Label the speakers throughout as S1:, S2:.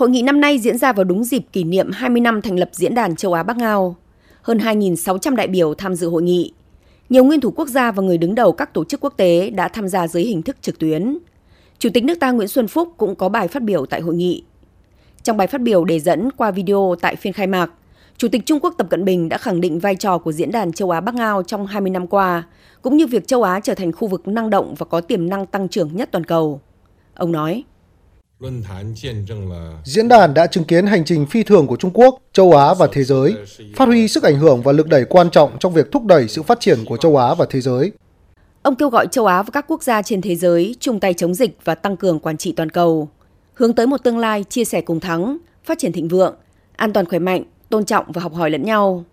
S1: Hội nghị năm nay diễn ra vào đúng dịp kỷ niệm 20 năm thành lập Diễn đàn châu Á Bắc Ngao. Hơn 2.600 đại biểu tham dự hội nghị. Nhiều nguyên thủ quốc gia và người đứng đầu các tổ chức quốc tế đã tham gia dưới hình thức trực tuyến. Chủ tịch nước ta Nguyễn Xuân Phúc cũng có bài phát biểu tại hội nghị. Trong bài phát biểu đề dẫn qua video tại phiên khai mạc, Chủ tịch Trung Quốc Tập Cận Bình đã khẳng định vai trò của Diễn đàn châu Á Bắc Ngao trong 20 năm qua, cũng như việc châu Á trở thành khu vực năng động và có tiềm năng tăng trưởng nhất toàn cầu. Ông nói,
S2: Diễn đàn đã chứng kiến hành trình phi thường của Trung Quốc, châu Á và thế giới, phát huy sức ảnh hưởng và lực đẩy quan trọng trong việc thúc đẩy sự phát triển của châu Á và thế giới.
S1: Ông kêu gọi châu Á và các quốc gia trên thế giới chung tay chống dịch và tăng cường quản trị toàn cầu, hướng tới một tương lai chia sẻ cùng thắng, phát triển thịnh vượng, an toàn khỏe mạnh, tôn trọng và học hỏi lẫn nhau.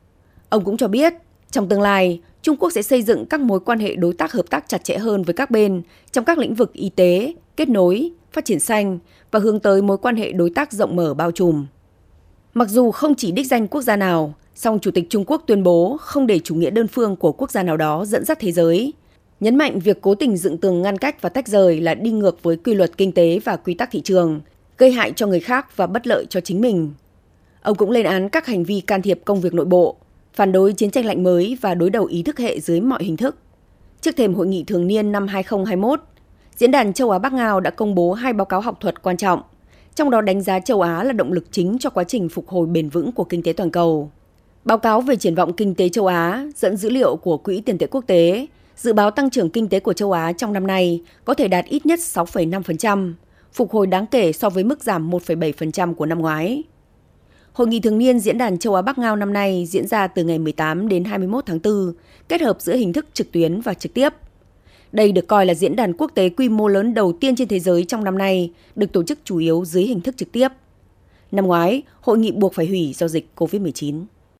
S1: Ông cũng cho biết, trong tương lai, Trung Quốc sẽ xây dựng các mối quan hệ đối tác hợp tác chặt chẽ hơn với các bên trong các lĩnh vực y tế, kết nối, phát triển xanh và hướng tới mối quan hệ đối tác rộng mở bao trùm. Mặc dù không chỉ đích danh quốc gia nào, song Chủ tịch Trung Quốc tuyên bố không để chủ nghĩa đơn phương của quốc gia nào đó dẫn dắt thế giới, nhấn mạnh việc cố tình dựng tường ngăn cách và tách rời là đi ngược với quy luật kinh tế và quy tắc thị trường, gây hại cho người khác và bất lợi cho chính mình. Ông cũng lên án các hành vi can thiệp công việc nội bộ, phản đối chiến tranh lạnh mới và đối đầu ý thức hệ dưới mọi hình thức. Trước thềm hội nghị thường niên năm 2021, Diễn đàn châu Á Bắc Ngao đã công bố hai báo cáo học thuật quan trọng, trong đó đánh giá châu Á là động lực chính cho quá trình phục hồi bền vững của kinh tế toàn cầu. Báo cáo về triển vọng kinh tế châu Á dẫn dữ liệu của Quỹ tiền tệ quốc tế, dự báo tăng trưởng kinh tế của châu Á trong năm nay có thể đạt ít nhất 6,5%, phục hồi đáng kể so với mức giảm 1,7% của năm ngoái. Hội nghị thường niên Diễn đàn châu Á Bắc Ngao năm nay diễn ra từ ngày 18 đến 21 tháng 4, kết hợp giữa hình thức trực tuyến và trực tiếp – đây được coi là diễn đàn quốc tế quy mô lớn đầu tiên trên thế giới trong năm nay, được tổ chức chủ yếu dưới hình thức trực tiếp. Năm ngoái, hội nghị buộc phải hủy do dịch COVID-19.